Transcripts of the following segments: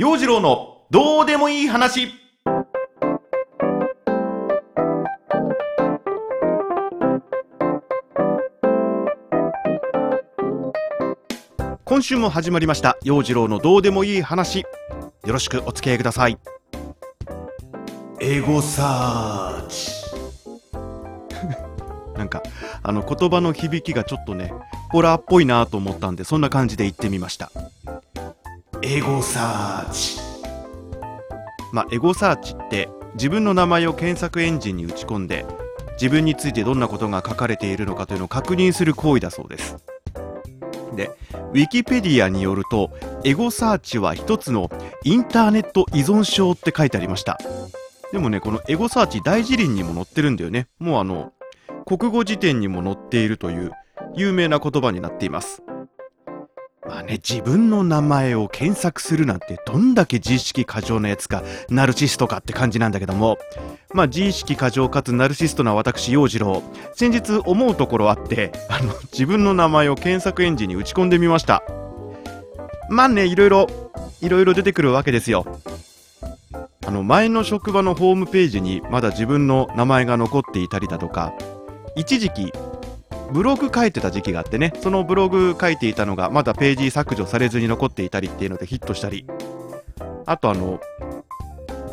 陽次郎のどうでもいい話。今週も始まりました陽次郎のどうでもいい話。よろしくお付き合いください。エゴサーチ。なんかあの言葉の響きがちょっとねホラーっぽいなと思ったんでそんな感じで言ってみましたエゴサーチ。まあエゴサーチって自分の名前を検索エンジンに打ち込んで自分についてどんなことが書かれているのかというのを確認する行為だそうです。でウィキペディアによるとエゴサーチは一つのインターネット依存症って書いてありました。でもねこのエゴサーチ大辞林にも載ってるんだよね。もうあの国語辞典にも載っているという有名な言葉になっています。まあね自分の名前を検索するなんてどんだけ自意識過剰なやつかナルシストかって感じなんだけども。まあ自意識過剰かつナルシストな私陽次郎。先日思うところあってあの自分の名前を検索エンジンに打ち込んでみました。まあねいろいろいろいろ出てくるわけですよ。あの前の職場のホームページにまだ自分の名前が残っていたりだとか一時期ブログ書いてた時期があってねそのブログ書いていたのがまだページ削除されずに残っていたりっていうのでヒットしたり。あとあの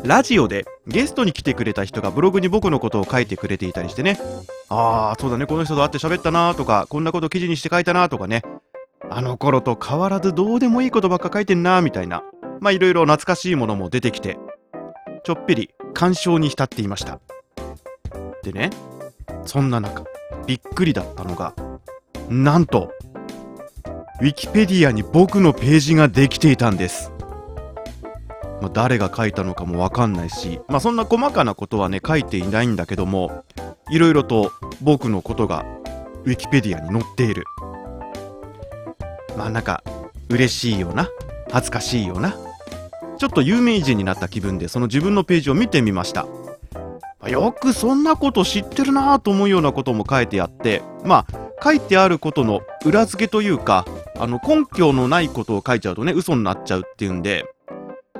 ラジオでゲストに来てくれた人がブログに僕のことを書いてくれていたりしてね。ああそうだねこの人と会って喋ったなとかこんなこと記事にして書いたなとかね。あの頃と変わらずどうでもいいことばっか書いてんなーみたいなまあいろいろ懐かしいものも出てきてちょっぴり感傷に浸っていました。でねそんな中びっくりだったのがなんとウィキペディアに僕のページができていたんです、まあ、誰が書いたのかもわかんないし、まあ、そんな細かなことはね書いていないんだけどもいろいろと僕のことがウィキペディアに載っている。まあなんか嬉しいよな恥ずかしいよなちょっと有名人になった気分でその自分のページを見てみました。よくそんなこと知ってるなぁと思うようなことも書いてあってまあ書いてあることの裏付けというかあの根拠のないことを書いちゃうとね嘘になっちゃうっていうんで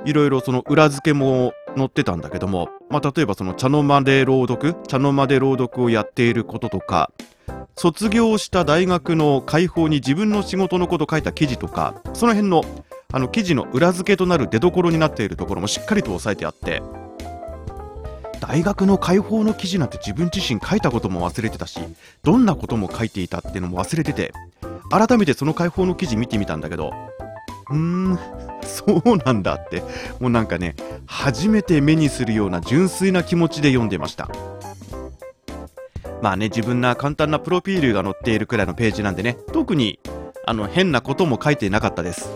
いろいろその裏付けも載ってたんだけども、まあ、例えばその茶の間で朗読茶の間で朗読をやっていることとか卒業した大学の開放に自分の仕事のこと書いた記事とかその辺のあの記事の裏付けとなる出どころになっているところもしっかりと押さえてあって大学の開放の記事なんて自分自身書いたことも忘れてたしどんなことも書いていたっていうのも忘れてて改めてその開放の記事見てみたんだけどうーんそうなんだってもうなんかね初めて目にするような純粋な気持ちで読んでました。まあね自分な簡単なプロフィールが載っているくらいのページなんでね特にあの変なことも書いてなかったです。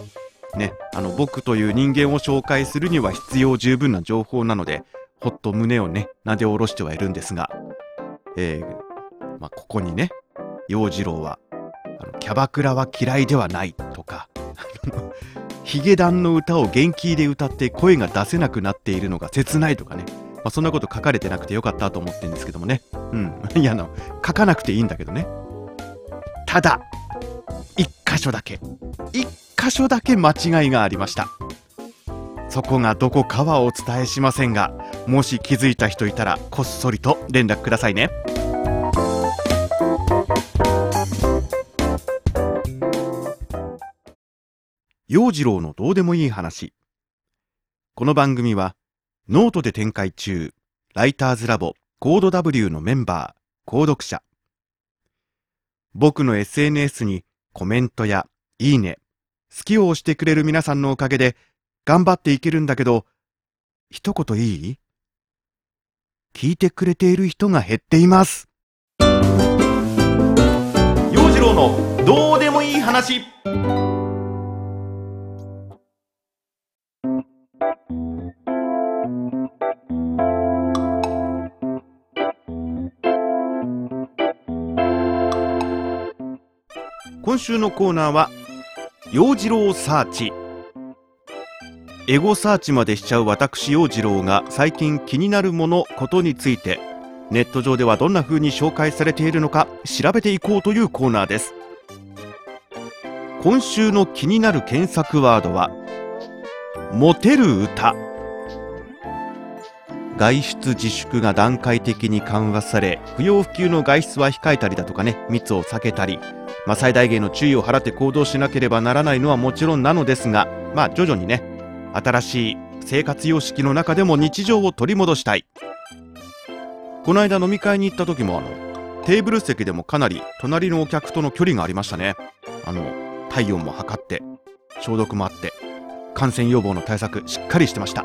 ねあの僕という人間を紹介するには必要十分な情報なのでほっと胸をね、なで下ろしてはいるんですが、えー、まあ、ここにね、陽次郎は、あのキャバクラは嫌いではないとか、ヒゲダンの歌を元気で歌って声が出せなくなっているのが切ないとかね、まあ、そんなこと書かれてなくてよかったと思ってるんですけどもね。うん。いや、あの、書かなくていいんだけどね。ただ、一箇所だけ、一箇所だけ間違いがありました。そこがどこかはお伝えしませんが、もし気づいた人いたらこっそりと連絡くださいね。陽次郎のどうでもいい話。この番組はノートで展開中、ライターズラボコード W のメンバー、購読者。僕の SNS にコメントやいいね、好きを押してくれる皆さんのおかげで頑張っていけるんだけど、一言いい？聞いてくれている人が減っています。陽次郎のどうでもいい話。今週のコーナーは陽次郎サーチエゴサーチまでしちゃう私陽次郎が最近気になるものことについて。ネット上ではどんな風に紹介されているのか調べていこうというコーナーです。今週の気になる検索ワードはモテる歌。外出自粛が段階的に緩和され不要不急の外出は控えたりだとかね密を避けたり、まあ、最大限の注意を払って行動しなければならないのはもちろんなのですがまあ徐々にね新しい生活様式の中でも日常を取り戻したい。この間飲み会に行った時もあのテーブル席でもかなり隣のお客との距離がありましたね。あの体温も測って消毒もあって感染予防の対策しっかりしてました。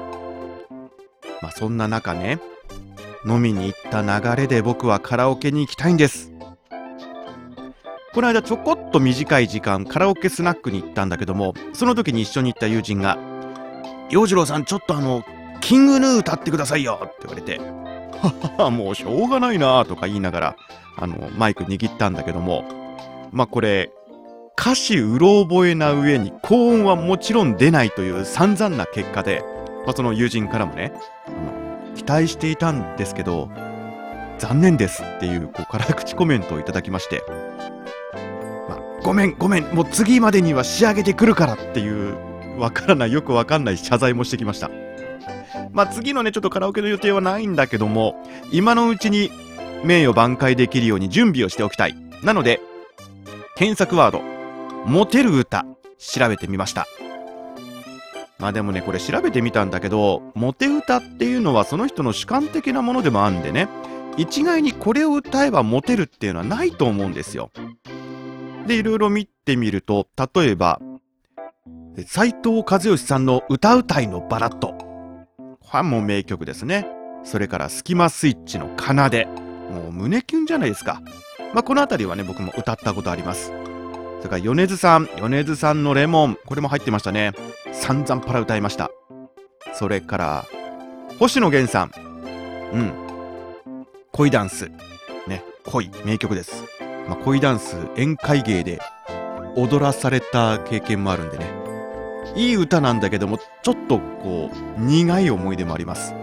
まあそんな中ね飲みに行った流れで僕はカラオケに行きたいんです。この間ちょこっと短い時間カラオケスナックに行ったんだけどもその時に一緒に行った友人が「洋次郎さんちょっとあのキングヌー歌ってくださいよ」って言われて「は はもうしょうがないな」とか言いながらあのマイク握ったんだけどもまあこれ歌詞うろ覚えな上に高音はもちろん出ないという散々な結果で、まあ、その友人からもねあの期待していたんですけど残念ですっていうこう辛口コメントをいただきまして、まあ、ごめんごめんもう次までには仕上げてくるからっていうわからないよくわかんない謝罪もしてきました。まあ次のねちょっとカラオケの予定はないんだけども今のうちに名誉挽回できるように準備をしておきたい。なので検索ワードモテる歌調べてみました。まあでもねこれ調べてみたんだけどモテ歌っていうのはその人の主観的なものでもあるんでね一概にこれを歌えばモテるっていうのはないと思うんですよ。でいろいろ見てみると例えば斎藤和義さんの歌うたいのバラッドファンも名曲ですねそれからスキマスイッチの奏でもう胸キュンじゃないですかまあこの辺りはね僕も歌ったことありますそれから米津さん、米津さんのレモン、これも入ってましたね。散々パラ歌いました。それから、星野源さん。うん。恋ダンス。ね、恋、名曲です。まあ、恋ダンス、宴会芸で踊らされた経験もあるんでね。いい歌なんだけども、ちょっとこう、苦い思い出もあります。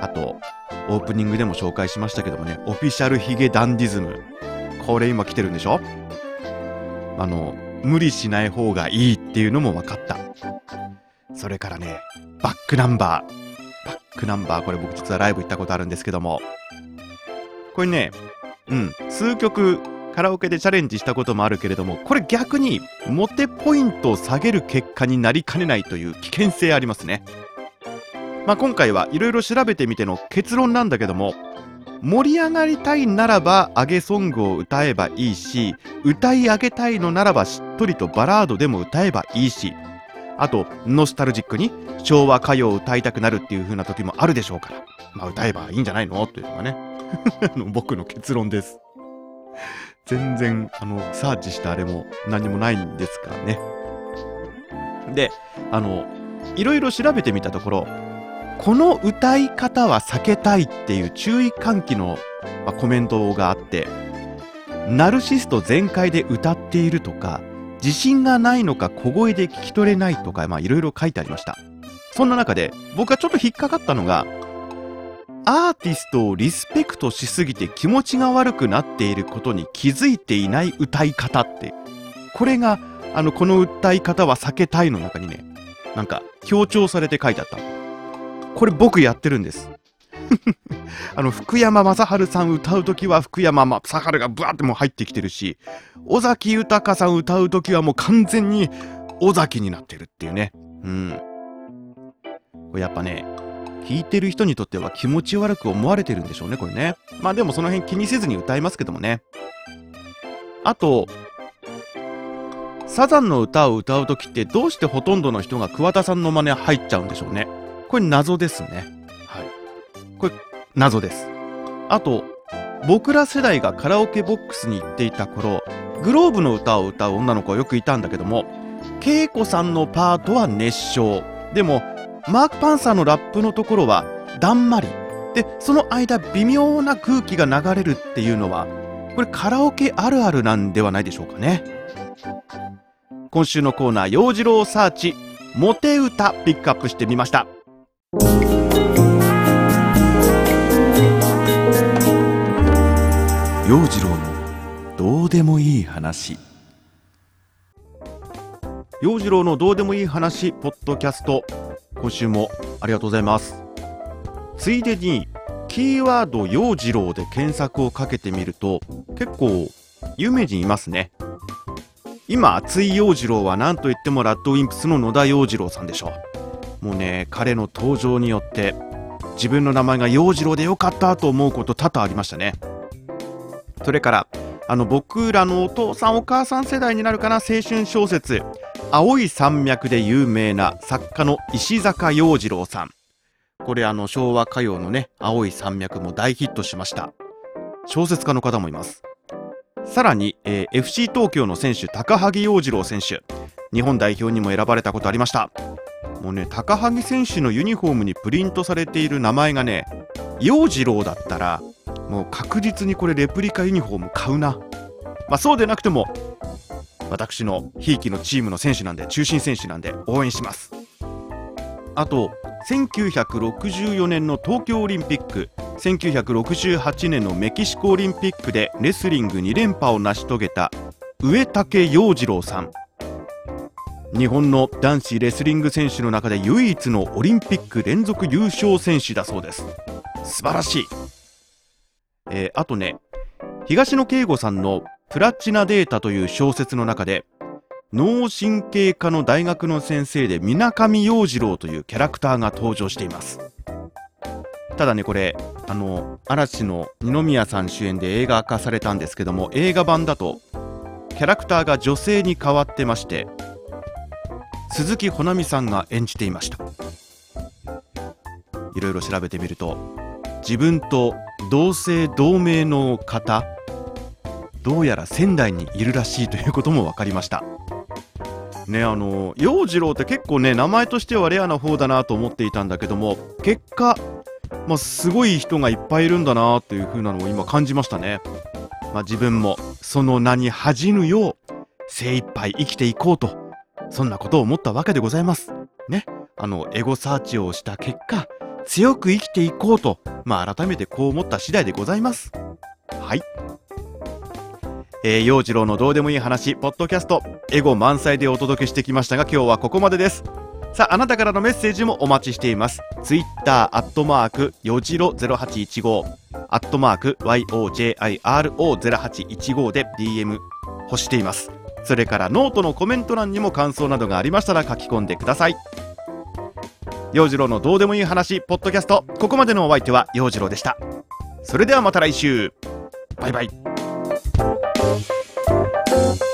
あと、オープニングでも紹介しましたけどもね、オフィシャルヒゲダンディズム。これ今来てるんでしょ？あの、無理しない方がいいっていうのも分かった。それからね、バックナンバー。バックナンバー、これ僕実はライブ行ったことあるんですけども、これね、うん、数曲カラオケでチャレンジしたこともあるけれども、これ逆にモテポイントを下げる結果になりかねないという危険性ありますね。まあ、今回はいろいろ調べてみての結論なんだけども、盛り上がりたいならば上げソングを歌えばいいし歌い上げたいのならばしっとりとバラードでも歌えばいいしあとノスタルジックに昭和歌謡を歌いたくなるっていう風な時もあるでしょうからまあ歌えばいいんじゃないの？というのがね 僕の結論です全然あのサーチしたあれも何もないんですからね。であのいろいろ調べてみたところこの歌い方は避けたいっていう注意喚起の、まあ、コメントがあってナルシスト全開で歌っているとか自信がないのか小声で聞き取れないとかいろいろ書いてありました。そんな中で僕がちょっと引っかかったのがアーティストをリスペクトしすぎて気持ちが悪くなっていることに気づいていない歌い方ってこれがあのこの歌い方は避けたいの中にねなんか強調されて書いてあったこれ僕やってるんです。あの、福山雅治さん歌うときは福山雅治がブワーってもう入ってきてるし、尾崎豊さん歌うときはもう完全に尾崎になってるっていうね。うん。これやっぱね、聴いてる人にとっては気持ち悪く思われてるんでしょうね、これね。まあでもその辺気にせずに歌いますけどもね。あと、サザンの歌を歌うときってどうしてほとんどの人が桑田さんの真似入っちゃうんでしょうね。これ謎ですね。はい。これ謎です。あと、僕ら世代がカラオケボックスに行っていた頃、グローブの歌を歌う女の子はよくいたんだけども、恵子さんのパートは熱唱。でも、マーク・パンサーのラップのところは、だんまり。で、その間、微妙な空気が流れるっていうのは、これカラオケあるあるなんではないでしょうかね。今週のコーナー、洋次郎サーチ、モテ歌ピックアップしてみました。陽次郎のどうでもいい話陽次郎のどうでもいい話ポッドキャスト今週もありがとうございます。ついでにキーワード陽次郎で検索をかけてみると結構有名人いますね。今熱い陽次郎は何と言ってもラッドウィンプスの野田陽次郎さんでしょう。もうね彼の登場によって自分の名前が陽次郎でよかったと思うこと多々ありましたね。それからあの僕らのお父さんお母さん世代になるかな青春小説「青い山脈」で有名な作家の石坂洋次郎さん。これあの昭和歌謡のね「青い山脈」も大ヒットしました。小説家の方もいます。さらに、えー、FC 東京の選手高萩洋次郎選手。日本代表にも選ばれたことありました。もうね高萩選手のユニフォームにプリントされている名前がね洋次郎だったらもう確実にこれレプリカユニフォーム買うな。まあそうでなくても、私のひいきのチームの選手なんで、中心選手なんで応援します。あと、1964年の東京オリンピック、1968年のメキシコオリンピックでレスリング2連覇を成し遂げた上竹洋次郎さん。日本の男子レスリング選手の中で唯一のオリンピック連続優勝選手だそうです。素晴らしい。えー、あとね、東野圭吾さんのプラチナデータという小説の中で、脳神経科の大学の先生で水上洋次郎というキャラクターが登場しています。ただね、これ、あの、嵐の二宮さん主演で映画化されたんですけども、映画版だと、キャラクターが女性に変わってまして、鈴木保奈美さんが演じていました。いろいろ調べてみると、自分と同姓同名の方どうやら仙台にいるらしいということも分かりました。ねあの陽次郎って結構ね名前としてはレアな方だなと思っていたんだけども結果、まあ、すごい人がいっぱいいるんだなという風なのを今感じましたね、まあ、自分もその名に恥じぬよう精一杯生きていこうとそんなことを思ったわけでございます。ねあのエゴサーチをした結果強く生きていこうと、まあ、改めてこう思った次第でございます。えー、陽次郎のどうでもいい話、ポッドキャスト、エゴ満載でお届けしてきましたが、今日はここまでです。さあ、あなたからのメッセージもお待ちしています。ツイッター、アットマーク、よじろ0815、アットマーク、YOJIRO0815 で DM 欲しています。それからノートのコメント欄にも感想などがありましたら書き込んでください。陽次郎のどうでもいい話ポッドキャストここまでのお相手は陽次郎でしたそれではまた来週バイバイ Música